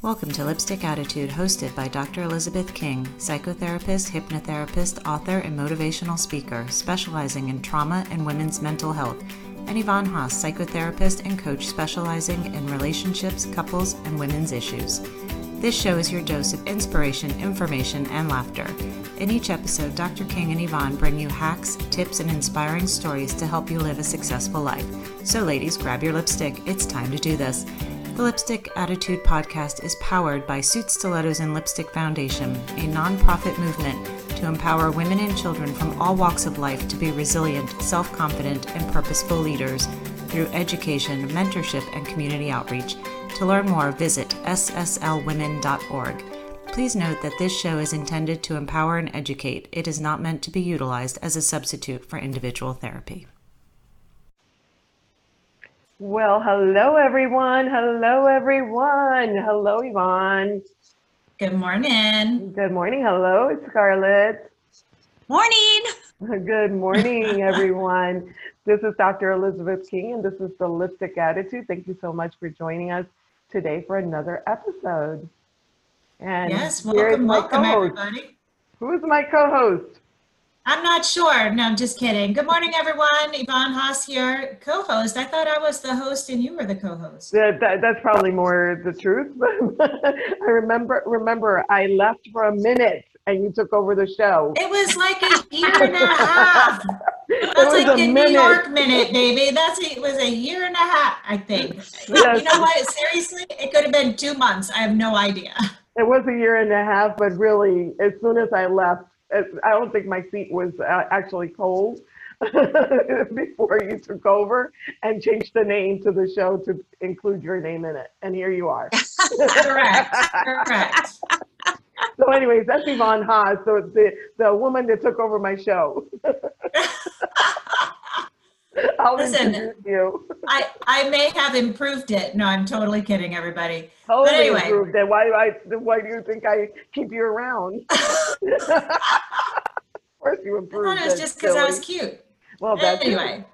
Welcome to Lipstick Attitude, hosted by Dr. Elizabeth King, psychotherapist, hypnotherapist, author, and motivational speaker, specializing in trauma and women's mental health, and Yvonne Haase, psychotherapist and coach specializing in relationships, couples, and women's issues. This show is your dose of inspiration, information, and laughter. In each episode, Dr. King and Yvonne bring you hacks, tips, and inspiring stories to help you live a successful life. So, ladies, grab your lipstick. It's time to do this. The Lipstick Attitude podcast is powered by Suit Stilettos and Lipstick Foundation, a nonprofit movement to empower women and children from all walks of life to be resilient, self confident, and purposeful leaders through education, mentorship, and community outreach. To learn more, visit sslwomen.org. Please note that this show is intended to empower and educate. It is not meant to be utilized as a substitute for individual therapy. Well, hello everyone. Hello everyone. Hello Yvonne. Good morning. Good morning. Hello Scarlette. Morning. Good morning everyone. This is Dr. Elizabeth King and this is the Lipstick Attitude. Thank you so much for joining us today for another episode. And yes, welcome, welcome everybody. Who is my co-host? I'm not sure. No, I'm just kidding. Good morning, everyone. Yvonne Haase here, co-host. I thought I was the host and you were the co-host. That, that, that's probably more the truth. I remember remember I left for a minute and you took over the show. It was like a year and a half. That's was like a, a New York minute, baby. That's it was a year and a half, I think. Yes. You know what? Seriously, it could have been two months. I have no idea. It was a year and a half, but really, as soon as I left, I don't think my seat was uh, actually cold before you took over and changed the name to the show to include your name in it. And here you are. correct. Correct. So, anyways, that's Yvonne Haase. So, it's the, the woman that took over my show. I'll Listen, you. I, I may have improved it. No, I'm totally kidding, everybody. Totally but anyway. improved it. Why, why, why do you think I keep you around? of course you improved I thought it was just because I was cute. Well, anyway,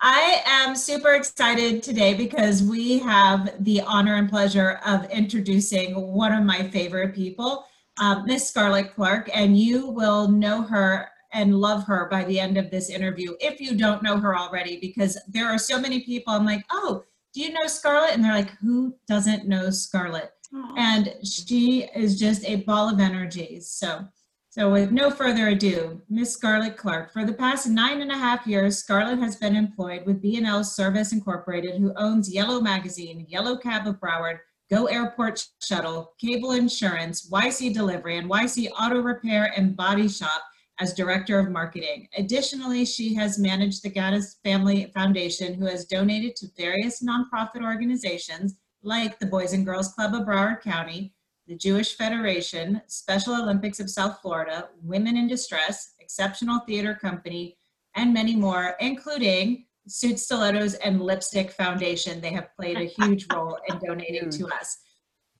I am super excited today because we have the honor and pleasure of introducing one of my favorite people, uh, Miss Scarlette Clarke, and you will know her and love her by the end of this interview if you don't know her already because there are so many people i'm like oh do you know scarlette? And they're like who doesn't know scarlette? Aww. and she is just a ball of energy. So so with no further ado miss scarlette clarke for the past nine and a half years scarlette has been employed with b&l service incorporated who owns yellow magazine yellow cab of broward Go Airport Shuttle, Cable Insurance, YC Delivery, and YC Auto Repair and Body Shop, as Director of Marketing. Additionally, she has managed the Gaddis Family Foundation, who has donated to various nonprofit organizations like the Boys and Girls Club of Broward County, the Jewish Federation, Special Olympics of South Florida, Women in Distress, Exceptional Theater Company, and many more, including Suit Stilettos and Lipstick Foundation. They have played a huge role in donating to us.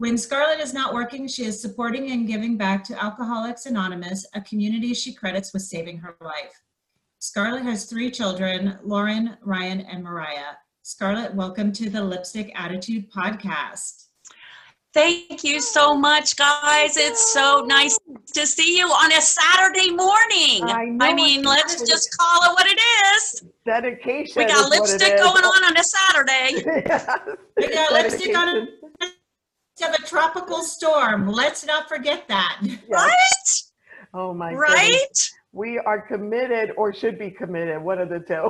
When Scarlette is not working, she is supporting and giving back to Alcoholics Anonymous, a community she credits with saving her life. Scarlette has three children, Lauren, Ryan, and Mariah. Scarlette, welcome to the Lipstick Attitude podcast. Thank you so much, guys. It's so nice to see you on a Saturday morning. I, I mean, let's just call it what it is. Dedication. We got lipstick going on on a Saturday. yeah. We got lipstick on a of a tropical storm. Let's not forget that. Yes. Right? Oh my Right? Goodness. We are committed or should be committed. One of the two.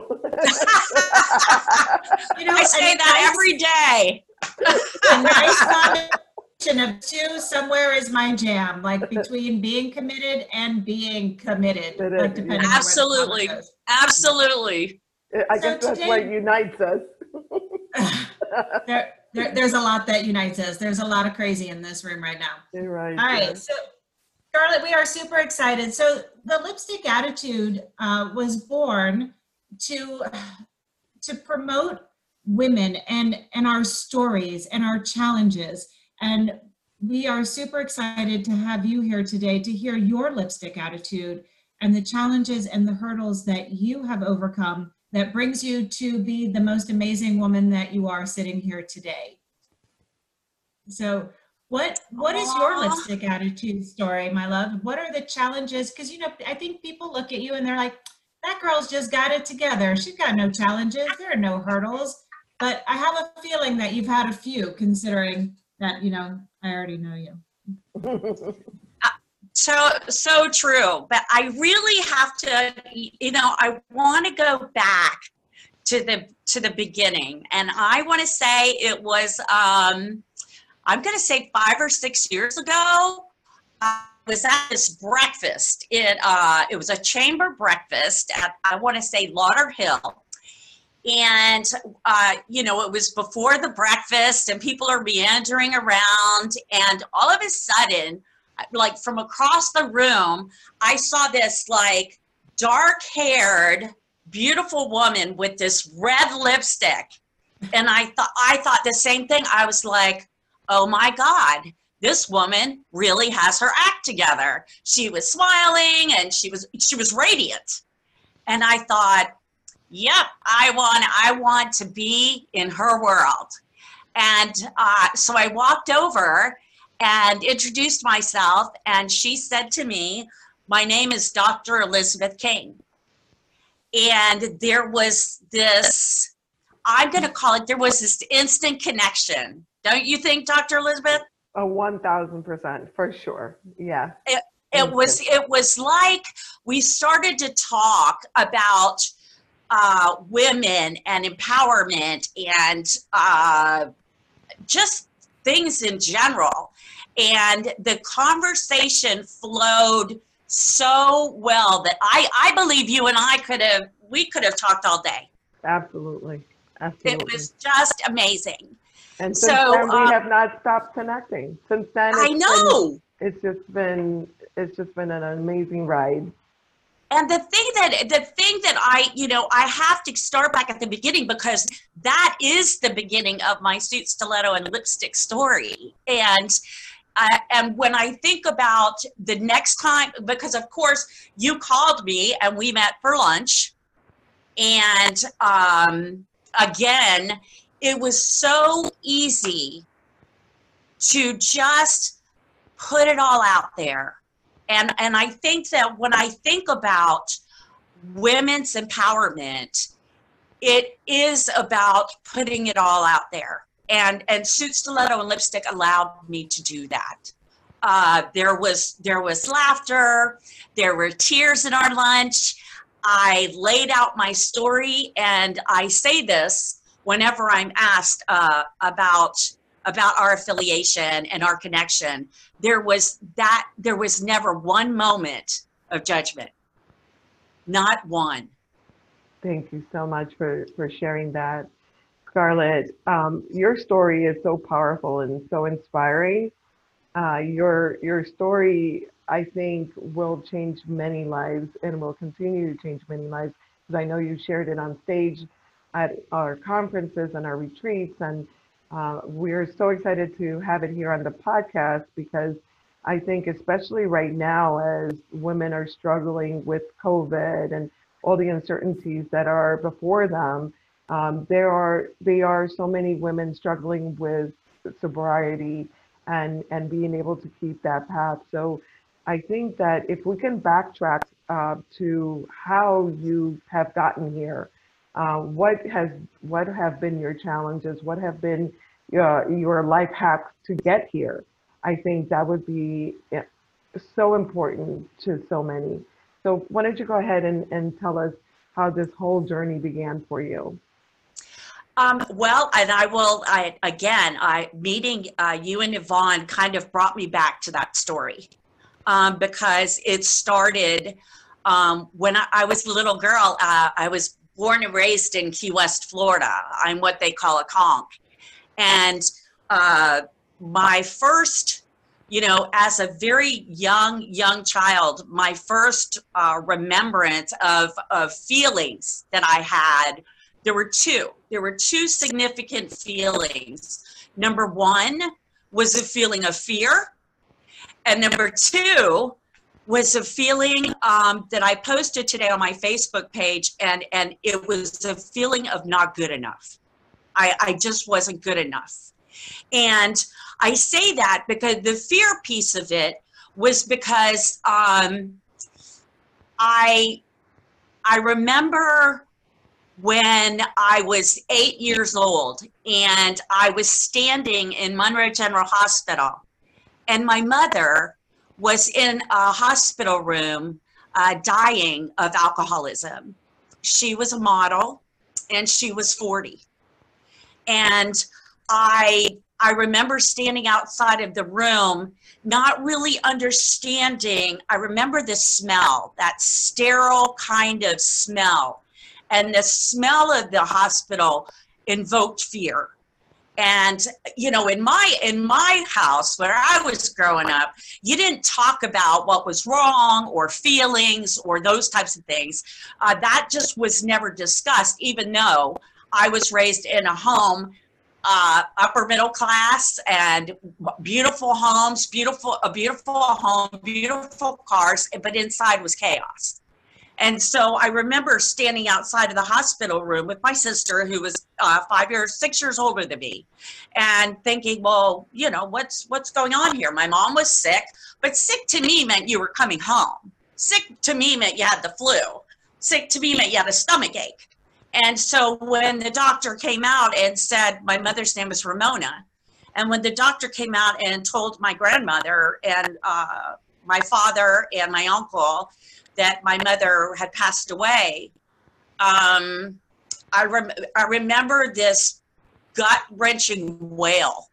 you know, I say that nice, every day. a nice combination of two somewhere is my jam, like between being committed and being committed. Like Absolutely. Absolutely. I guess so that's today, what unites us. there, there, there's a lot that unites us. There's a lot of crazy in this room right now. You're right. All right. So, Charlotte, we are super excited. So, the lipstick attitude uh, was born to to promote women and and our stories and our challenges. And we are super excited to have you here today to hear your lipstick attitude and the challenges and the hurdles that you have overcome that brings you to be the most amazing woman that you are sitting here today. So What what is your lipstick attitude story, my love? What are the challenges? Because you know, I think people look at you and they're like, that girl's just got it together. She's got no challenges. There are no hurdles. But I have a feeling that you've had a few, considering that you know I already know you. so so true. But I really have to, you know, I want to go back to the to the beginning, and I want to say it was. um I'm going to say five or six years ago, I was at this breakfast. It uh, it was a chamber breakfast at I want to say Lauderhill, and uh, you know it was before the breakfast, and people are meandering around, and all of a sudden, like from across the room, I saw this like dark haired, beautiful woman with this red lipstick, and I thought I thought the same thing. I was like oh my God, this woman really has her act together. She was smiling and she was she was radiant. And I thought, yep, I want I want to be in her world. And uh, so I walked over and introduced myself, and she said to me, My name is Dr. Elizabeth King. And there was this, I'm going to call it, there was this instant connection don't you think, Dr. Elizabeth? A one thousand percent for sure. Yeah. It, it was it was like we started to talk about uh, women and empowerment and uh, just things in general. And the conversation flowed so well that I, I believe you and I could have we could have talked all day. Absolutely. Absolutely. It was just amazing. And since so, then, we um, have not stopped connecting. Since then, I know been, it's just been it's just been an amazing ride. And the thing that the thing that I you know I have to start back at the beginning because that is the beginning of my suit stiletto and lipstick story. And uh, and when I think about the next time, because of course you called me and we met for lunch, and um, again, it was so easy to just put it all out there. And, and I think that when I think about women's empowerment, it is about putting it all out there. And, and Suit Stiletto and Lipstick allowed me to do that. Uh, there was there was laughter, there were tears in our lunch. I laid out my story, and I say this whenever I'm asked uh, about about our affiliation and our connection, there was that there was never one moment of judgment, not one. Thank you so much for for sharing that, Scarlette. Um, your story is so powerful and so inspiring. Uh, your your story, I think, will change many lives and will continue to change many lives. Because I know you shared it on stage at our conferences and our retreats. And uh, we're so excited to have it here on the podcast because I think, especially right now, as women are struggling with COVID and all the uncertainties that are before them, um, there are there are so many women struggling with sobriety and and being able to keep that path. So I think that if we can backtrack uh, to how you have gotten here, uh, what has what have been your challenges? What have been your, your life hacks to get here? I think that would be so important to so many. So why don't you go ahead and, and tell us how this whole journey began for you? Um, well, and I will, I, again, I meeting uh, you and Yvonne kind of brought me back to that story um, because it started um, when I, I, was a little girl. Uh, I was born and raised in Key West, Florida. I'm what they call a conch. And uh, my first, you know, as a very young, young child, my first uh, remembrance of, of feelings that I had, there were two. There were two significant feelings. Number one was a feeling of fear. And number two was a feeling um, that I posted today on my Facebook page, and and it was a feeling of not good enough. I, I just wasn't good enough, And I say that because the fear piece of it was because um, I I remember when I was eight years old and I was standing in Monroe General Hospital, and my mother was in a hospital room uh, dying of alcoholism. She was a model and she was 40. And I I remember standing outside of the room, not really understanding. I remember the smell, that sterile kind of smell. And the smell of the hospital invoked fear. And you know, in my in my house where I was growing up, you didn't talk about what was wrong or feelings or those types of things. Uh, that just was never discussed, even though I was raised in a home uh, upper middle class and beautiful homes, beautiful a beautiful home, beautiful cars, but inside was chaos. And so I remember standing outside of the hospital room with my sister, who was uh, five years, six years older than me, and thinking, well, you know, what's what's going on here? My mom was sick, but sick to me meant you were coming home. Sick to me meant you had the flu. Sick to me meant you had a stomach ache. And so when the doctor came out and said, my mother's name was Ramona, and when the doctor came out and told my grandmother and uh, my father and my uncle that my mother had passed away, um, I, rem- I remember this gut wrenching wail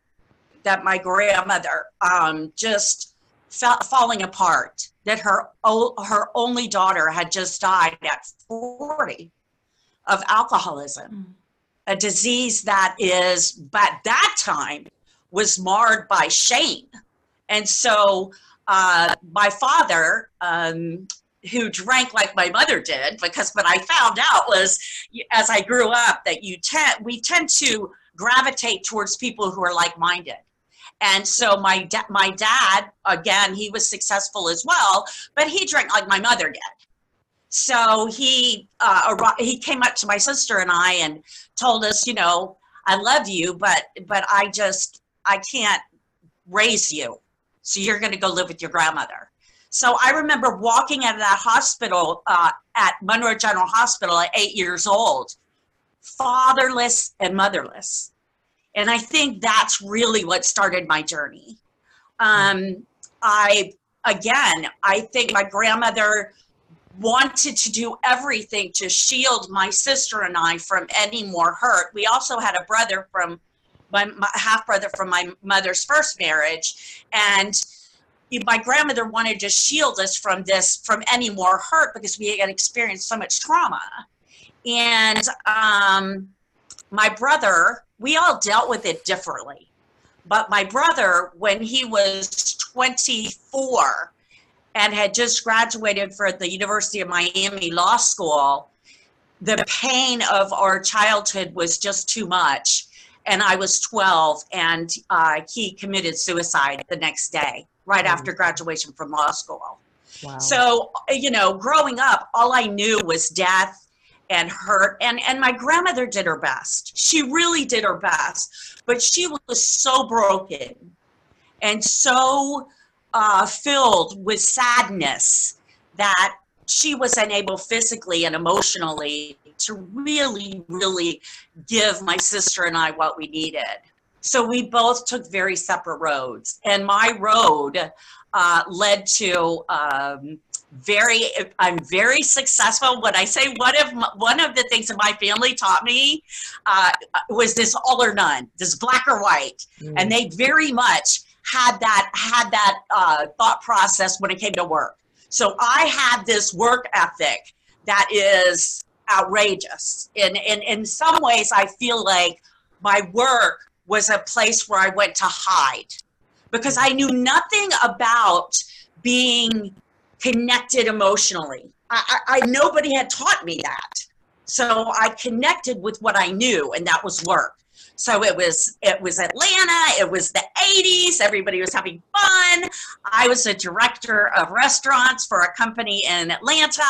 that my grandmother um, just felt falling apart. That her o- her only daughter had just died at 40 of alcoholism, a disease that is, but that time was marred by shame. And so uh, my father, um, who drank like my mother did, because what I found out was as I grew up that you tend, we tend to gravitate towards people who are like-minded. And so my my dad, again, he was successful as well, but he drank like my mother did. So he uh, he came up to my sister and I and told us, you know, I love you, but but I just I can't raise you, so you're going to go live with your grandmother. So I remember walking out of that hospital uh, at Monroe General Hospital at eight years old, fatherless and motherless, and I think that's really what started my journey. Um, I again, I think my grandmother wanted to do everything to shield my sister and I from any more hurt. We also had a brother from my, my half brother from my mother's first marriage, and my grandmother wanted to shield us from this from any more hurt because we had experienced so much trauma. And um, my brother, we all dealt with it differently. But my brother, when he was 24, and had just graduated for the University of Miami Law School, the pain of our childhood was just too much. And I was 12, and uh, he committed suicide the next day, right mm. after graduation from law school. Wow. So, you know, growing up, all I knew was death and hurt. And, and my grandmother did her best. She really did her best. But she was so broken and so uh, filled with sadness that she was unable physically and emotionally to really, really give my sister and I what we needed. So we both took very separate roads. And my road uh, led to um, very, I'm very successful. When I say one of, one of the things that my family taught me uh, was this all or none, this black or white. Mm. And they very much had that had that uh, thought process when it came to work. So I had this work ethic that is outrageous. In in in some ways, I feel like my work was a place where I went to hide because I knew nothing about being connected emotionally. I, I, I nobody had taught me that. So I connected with what I knew, and that was work. So it was it was Atlanta, it was the 80s, everybody was having fun. I was a director of restaurants for a company in Atlanta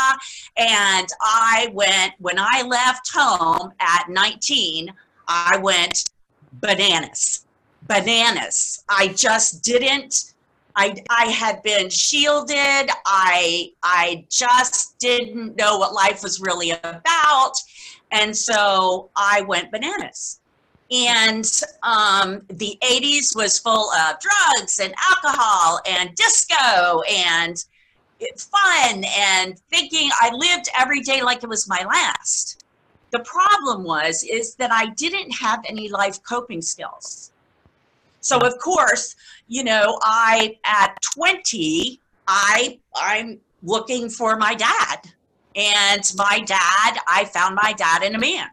and I went when I left home at 19, I went bananas. bananas. I just didn't. I I had been shielded. I I just didn't know what life was really about, and so I went bananas. And um, the 80s was full of drugs and alcohol and disco and fun and thinking I lived every day like it was my last. The problem was is that I didn't have any life coping skills. So of course, you know, I at 20, I I'm looking for my dad. And my dad, I found my dad in a man.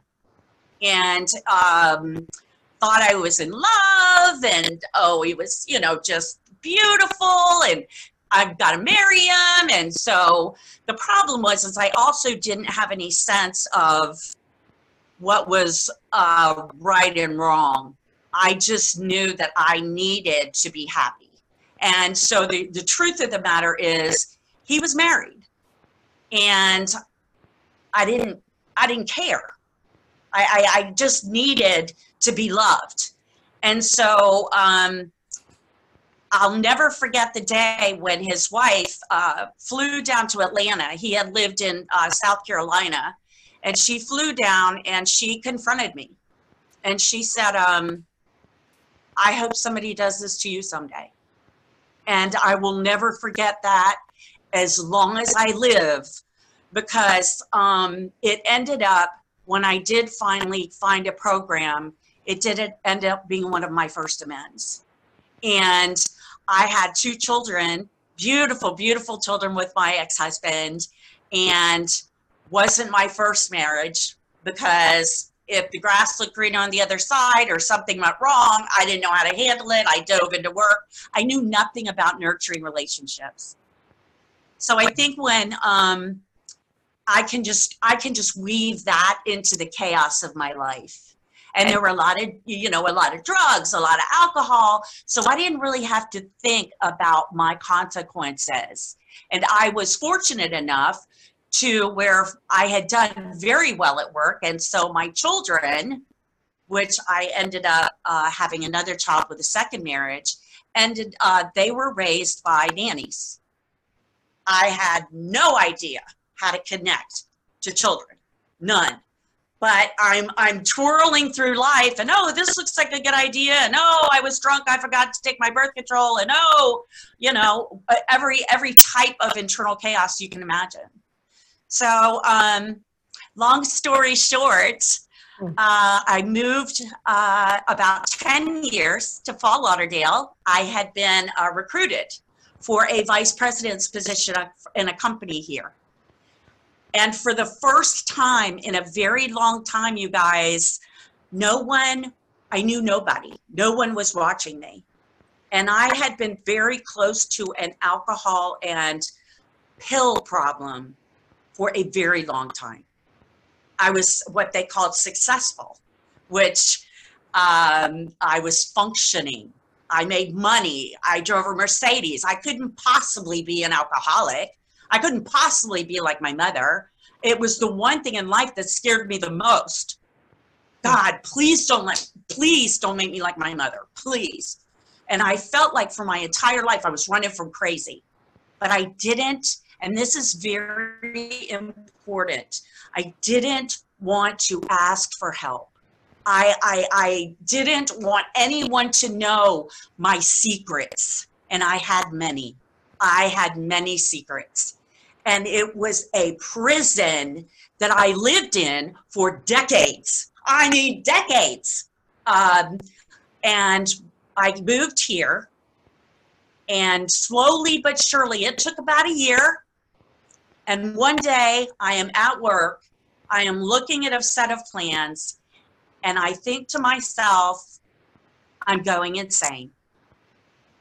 And um, thought I was in love and oh, he was, you know, just beautiful and I've got to marry him. And so the problem was is I also didn't have any sense of what was uh, right and wrong. I just knew that I needed to be happy. And so the, the truth of the matter is he was married and I didn't, I didn't care. I, I, I just needed to be loved. And so um, I'll never forget the day when his wife uh, flew down to Atlanta. He had lived in uh, South Carolina, and she flew down and she confronted me. And she said, um, I hope somebody does this to you someday. And I will never forget that as long as I live because um, it ended up when I did finally find a program, it didn't end up being one of my first amends. And I had two children, beautiful, beautiful children with my ex-husband, and wasn't my first marriage because if the grass looked green on the other side or something went wrong, I didn't know how to handle it. I dove into work. I knew nothing about nurturing relationships. So I think when um, I can just I can just weave that into the chaos of my life. And there were a lot of you know a lot of drugs, a lot of alcohol. So I didn't really have to think about my consequences. And I was fortunate enough to where I had done very well at work. And so my children, which I ended up uh, having another child with a second marriage, ended, uh, they were raised by nannies. I had no idea how to connect to children, none. But I'm I'm twirling through life, and oh, this looks like a good idea, and oh, I was drunk, I forgot to take my birth control, and oh, you know, every every type of internal chaos you can imagine. So, um, long story short, hmm. uh, I moved uh, about 10 years to Fort Lauderdale. I had been uh, recruited for a vice president's position in a company here. And for the first time in a very long time, you guys, no one, I knew nobody, no one was watching me. And I had been very close to an alcohol and pill problem for a very long time. I was what they called successful, which um, I was functioning. I made money. I drove a Mercedes. I couldn't possibly be an alcoholic. I couldn't possibly be like my mother. It was the one thing in life that scared me the most. God, please don't let, please don't make me like my mother, please. And I felt like for my entire life I was running from crazy, but I didn't and this is very important. I didn't want to ask for help. I, I, I didn't want anyone to know my secrets, and I had many. I had many secrets. And it was a prison that I lived in for decades. I mean, decades. Um, and I moved here, and slowly but surely, it took about a year and one day I am at work, I am looking at a set of plans, and I think to myself, I'm going insane.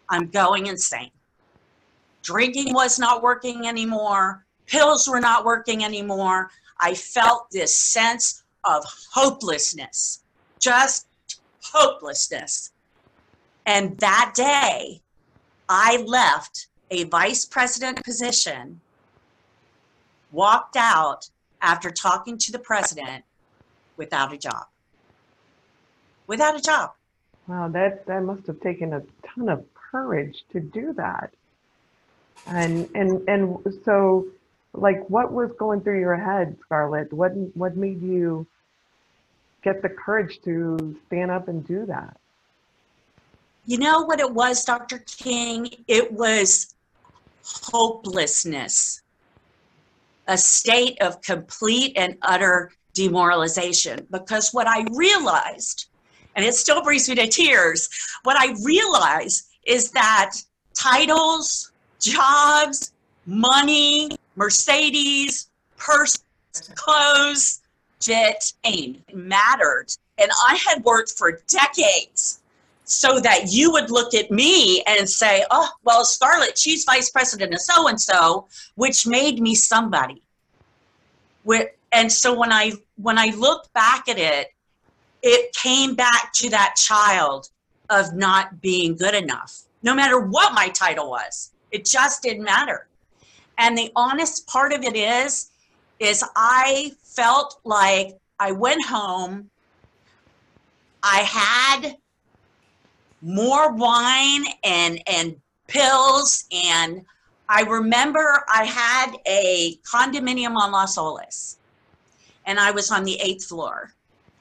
I'm going insane. Drinking was not working anymore. Pills were not working anymore. I felt this sense of hopelessness, just hopelessness. And that day, I left a vice president position walked out after talking to the president without a job. Without a job. Wow, that, that must have taken a ton of courage to do that. And, and, and so, like, what was going through your head, Scarlette? What, what made you get the courage to stand up and do that? You know what it was, Dr. King? It was hopelessness, a state of complete and utter demoralization. Because what I realized, and it still brings me to tears, what I realized is that titles, jobs, money, Mercedes, purse, clothes, jet, aim mattered. And I had worked for decades so that you would look at me and say, oh, well, Scarlette, she's vice president of so and so, which made me somebody. And so when I when I look back at it, it came back to that child of not being good enough, no matter what my title was. It just didn't matter. And the honest part of it is, is I felt like I went home, I had more wine and and pills and I remember I had a condominium on Las Olas and I was on the eighth floor.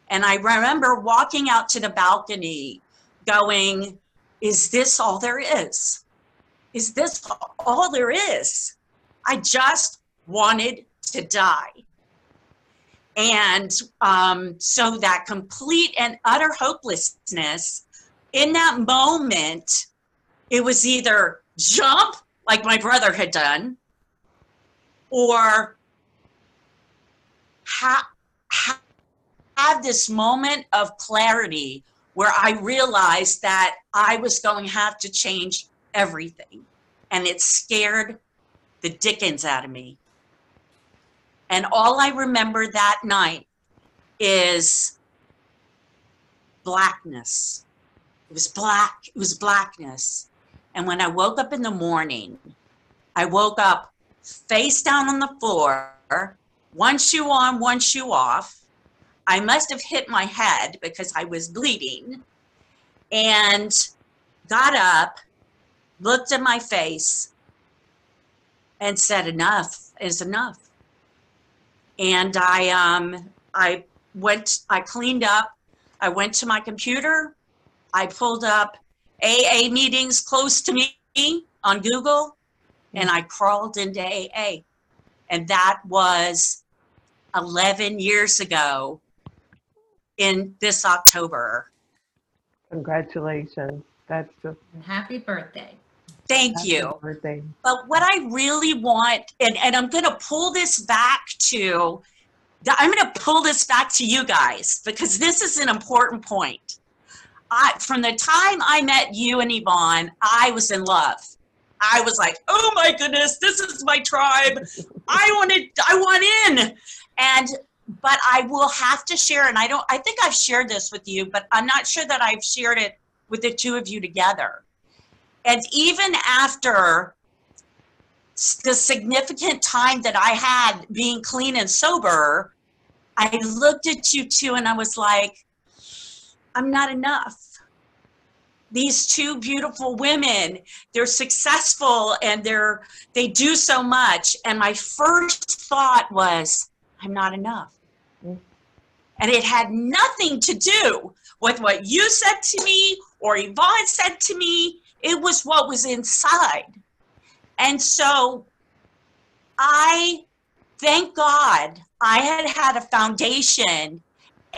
And I remember walking out to the balcony going, Is this all there is? Is this all there is? I just wanted to die. And um, so that complete and utter hopelessness in that moment, it was either jump like my brother had done or ha- ha- have this moment of clarity where I realized that I was going to have to change everything. And it scared the dickens out of me. And all I remember that night is blackness. It was black, it was blackness. And when I woke up in the morning, I woke up face down on the floor, one shoe on, one shoe off. I must have hit my head because I was bleeding and got up, looked at my face, and said, Enough is enough. And I, um, I went, I cleaned up, I went to my computer, I pulled up AA meetings close to me on Google, and I crawled into AA. And that was 11 years ago in this October. Congratulations. That's just Happy birthday. Thank happy you. birthday. But what I really want, and, and I'm going to pull this back to, I'm going to pull this back to you guys because this is an important point. I, from the time I met you and Yvonne, I was in love. I was like, oh my goodness, this is my tribe. I wanted, I want in. And, but I will have to share, and I don't, I think I've shared this with you, but I'm not sure that I've shared it with the two of you together. And even after the significant time that I had being clean and sober, I looked at you two and I was like, I'm not enough. These two beautiful women, they're successful and they're they do so much. And my first thought was, I'm not enough. And it had nothing to do with what you said to me or Yvonne said to me. It was what was inside. And so I thank God I had had a foundation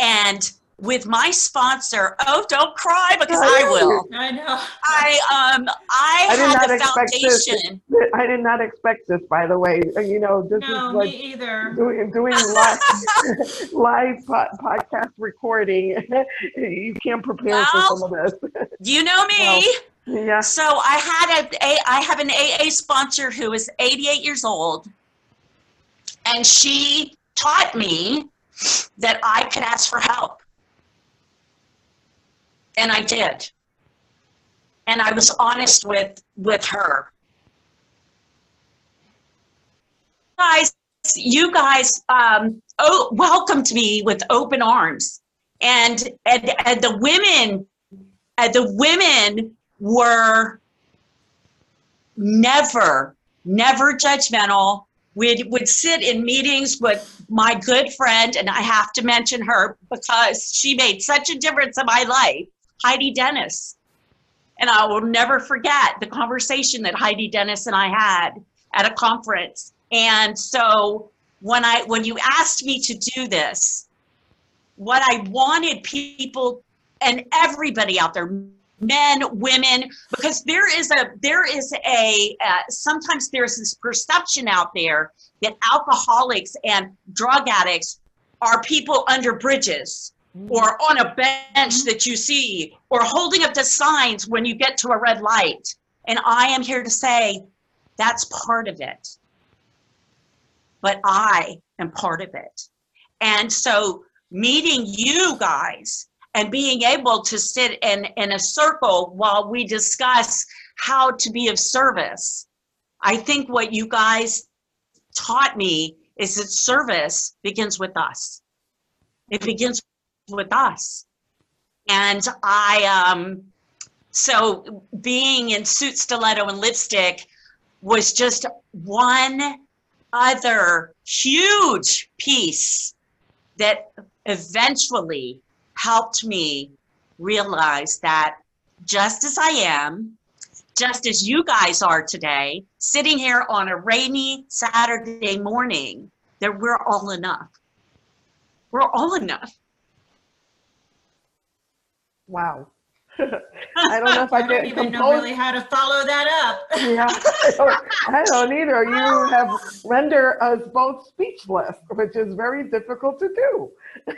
and with my sponsor, oh, don't cry because I will. I know. I um I, I did had not the expect this. foundation. I did not expect this, by the way. Uh, You know, this No, is me like either. doing, doing live, live po- podcast recording. You can't prepare for some of this. You know me. Well, Yeah, So I had a, a I have an AA sponsor who is 88 years old, and she taught me that I could ask for help, and I did, and I was honest with with her. Guys, you guys um, oh, welcomed me with open arms, and and, and the women and the women were never, never judgmental. We would sit in meetings with my good friend, and I have to mention her because she made such a difference in my life, Heidi Dennis. And I will never forget the conversation that Heidi Dennis and I had at a conference. And so when I when you asked me to do this, what I wanted people and everybody out there, men, women, because there is a there is a uh, sometimes there's this perception out there that alcoholics and drug addicts are people under bridges or on a bench that you see or holding up the signs when you get to a red light. And I am here to say that's part of it. But I am part of it. And so meeting you guys and being able to sit in, in a circle while we discuss how to be of service. I think what you guys taught me is that service begins with us. It begins with us. And I, um, so being in suit, stiletto, and lipstick was just one other huge piece that eventually helped me realize that just as I am, just as you guys are today, sitting here on a rainy Saturday morning, that we're all enough. We're all enough. Wow. I don't know if I I don't even know really how to follow that up. Yeah, I don't, I don't either. You have rendered us both speechless, which is very difficult to do.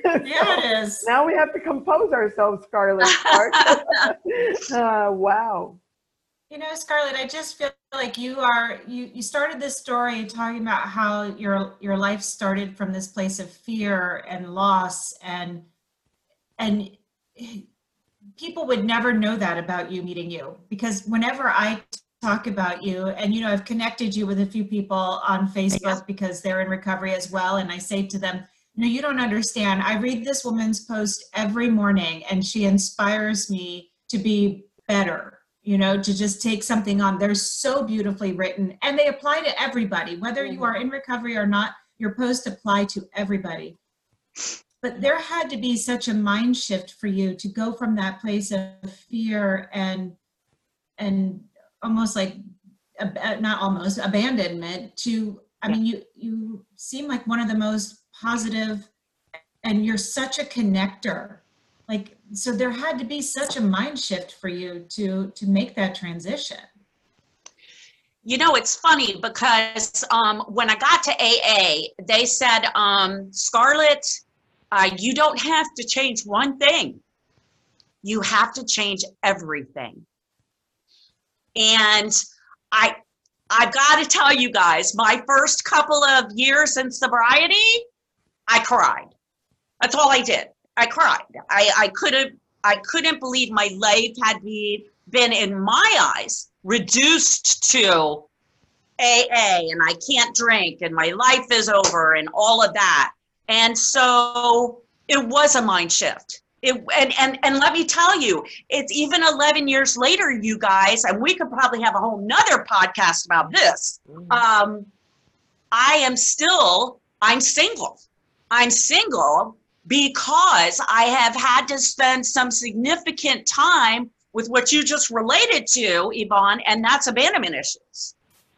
Yeah, it is. Now we have to compose ourselves, Scarlette. Uh, wow. You know, Scarlette, I just feel like you are you you started this story talking about how your your life started from this place of fear and loss and and people would never know that about you meeting you. Because whenever I talk about you and you know I've connected you with a few people on Facebook because they're in recovery as well and I say to them no you don't understand. I read this woman's post every morning and she inspires me to be better you know to just take something on. They're so beautifully written and they apply to everybody whether you mm-hmm. are in recovery or not your posts apply to everybody but there had to be such a mind shift for you to go from that place of fear and and almost like uh, not almost abandonment to i mean you you seem like one of the most positive and you're such a connector. Like so there had to be such a mind shift for you to to make that transition. You know, it's funny because um, when I got to AA, they said, um, Scarlette, uh, you don't have to change one thing. You have to change everything. And I, I've got to tell you guys, my first couple of years in sobriety, I cried. That's all I did. I cried. I, I couldn't, I couldn't believe my life had be, been, in my eyes, reduced to AA and I can't drink and my life is over and all of that. And so it was a mind shift. It, and, and, and let me tell you, it's even 11 years later, you guys, and we could probably have a whole nother podcast about this. Um, I am still, I'm single. I'm single because I have had to spend some significant time with what you just related to, Yvonne, and that's abandonment issues.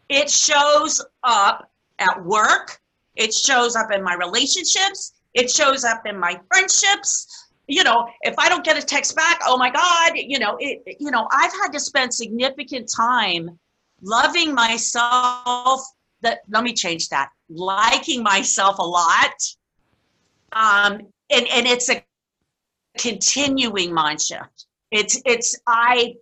It shows up at work. It shows up in my relationships. It shows up in my friendships. You know, if I don't get a text back, oh my God, you know, it, you know, I've had to spend significant time loving myself. That let me change that. Liking myself a lot. Um, and, and it's a continuing mind shift. It's, it's, I,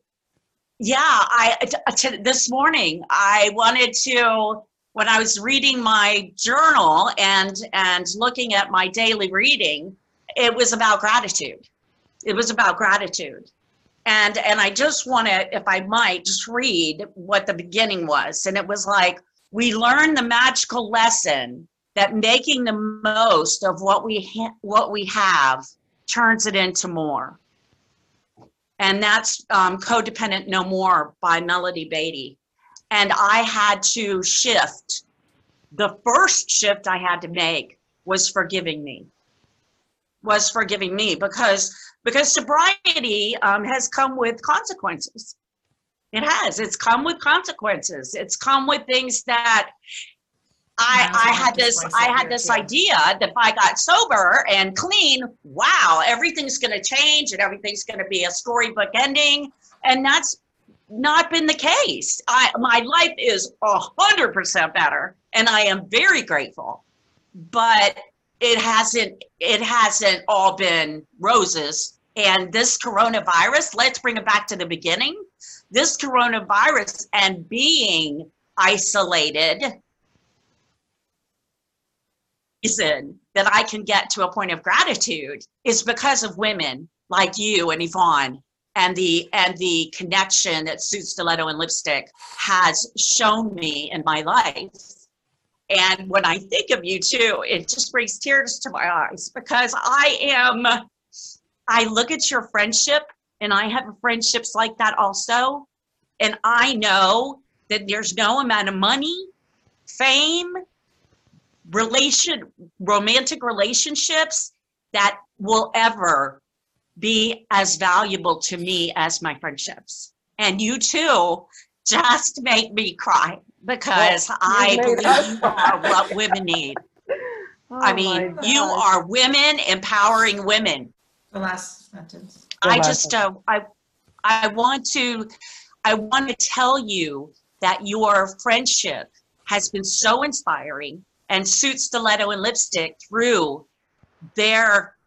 yeah, I, t- this morning I wanted to, when I was reading my journal and, and looking at my daily reading, it was about gratitude. It was about gratitude. And, and I just want to, if I might, just read what the beginning was. And it was like, we learn the magical lesson that making the most of what we ha- what we have turns it into more. And that's um, Codependent No More by Melody Beattie. And I had to shift. The first shift I had to make was forgiving me. Was forgiving me because because sobriety um, has come with consequences. It has. It's come with consequences. It's come with things that I, I had this I had this idea that if I got sober and clean, wow, everything's going to change and everything's going to be a storybook ending, and that's not been the case. I my life is a hundred percent better, and I am very grateful. But it hasn't it hasn't all been roses. And this coronavirus, let's bring it back to the beginning. This coronavirus and being isolated reason that I can get to a point of gratitude is because of women like you and Yvonne and the and the connection that Suit Stiletto and Lipstick has shown me in my life. And when I think of you too, it just brings tears to my eyes because I am I look at your friendship and I have friendships like that also. And I know that there's no amount of money, fame, relation romantic relationships that will ever be as valuable to me as my friendships. And you too just make me cry because Well, i believe us you are what women need. I Oh mean you are women empowering women. The last sentence. The I last just uh, I I want to I want to tell you that your friendship has been so inspiring and Suit Stiletto and Lipstick through their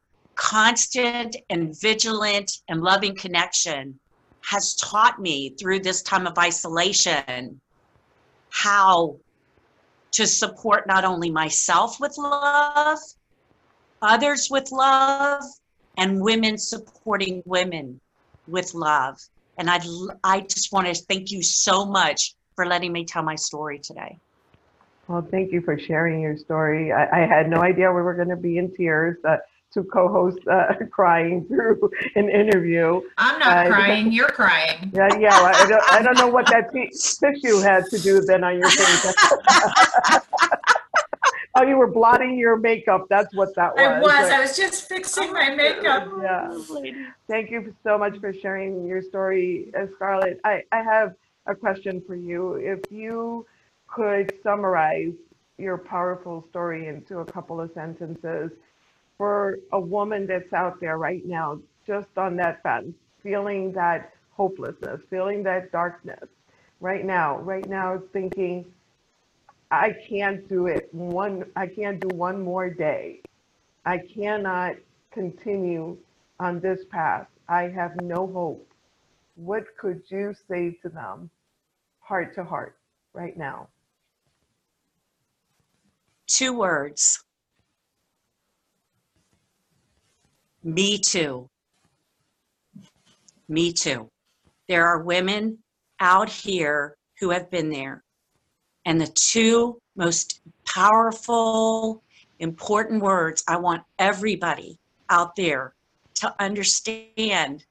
constant and vigilant and loving connection has taught me through this time of isolation how to support not only myself with love, others with love, and women supporting women with love. And I, I just want to thank you so much for letting me tell my story today. Well, thank you for sharing your story. I, I had no idea we were going to be in tears uh, to co-host uh, crying through an interview. I'm not Uh, crying, you're crying. Yeah, yeah. I don't, I don't know what that t- tissue had to do then on your face. oh, you were blotting your makeup. That's what that was. I was, I was just fixing my makeup. Yeah. Thank you so much for sharing your story, uh, Scarlette. I, I have a question for you. If you could summarize your powerful story into a couple of sentences for a woman that's out there right now, just on that fence, feeling that hopelessness, feeling that darkness, right now, right now, thinking, I can't do it one, I can't do one more day. I cannot continue on this path. I have no hope. What could you say to them, heart to heart, right now? Two words. Me too. Me too. There are women out here who have been there. And the two most powerful, important words I want everybody out there to understand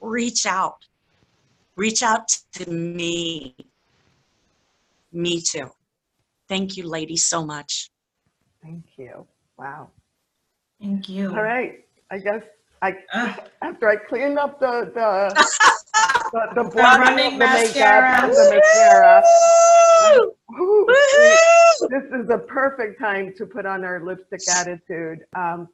reach out. Reach out to me. Me too. Thank you, ladies, so much. Thank you. Wow. Thank you. All right. I guess I Ugh. after I clean up the the the, the running the mascara. and the mascara. Woo! this is the perfect time to put on our lipstick attitude. Um,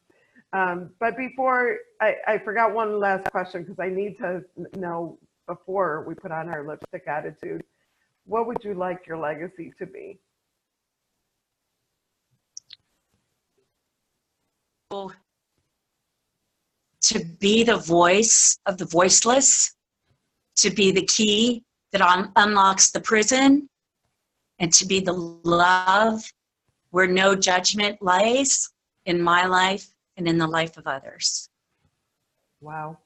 um, but before I, I forgot one last question because I need to know before we put on our lipstick attitude, what would you like your legacy to be? To be the voice of the voiceless, to be the key that un- unlocks the prison, and to be the love where no judgment lies in my life and in the life of others. Wow.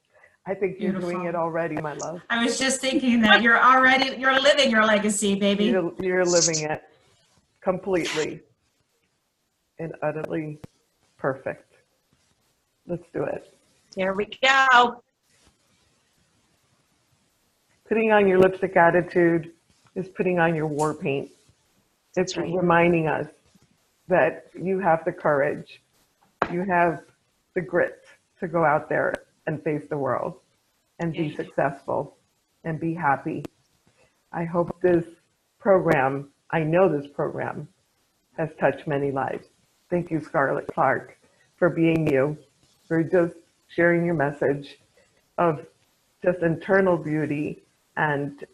I think you're doing it already, my love. I was just thinking that you're already, you're living your legacy, baby. You're, you're living it completely and utterly perfect. Let's do it. There we go. putting on your lipstick attitude is putting on your war paint. It's right. reminding us that you have the courage, you have the grit to go out there and face the world and be successful and be happy. I hope this program, I know this program has touched many lives. Thank you, Scarlette Clarke, for being you, for just sharing your message of just internal beauty and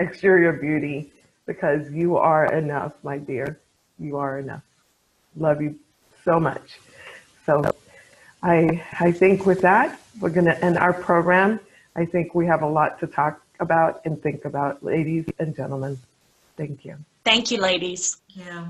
exterior beauty because you are enough, my dear. You are enough. Love you so much. So I, I think with that, we're going to end our program. I think we have a lot to talk about and think about, ladies and gentlemen. Thank you. Thank you, ladies. Yeah.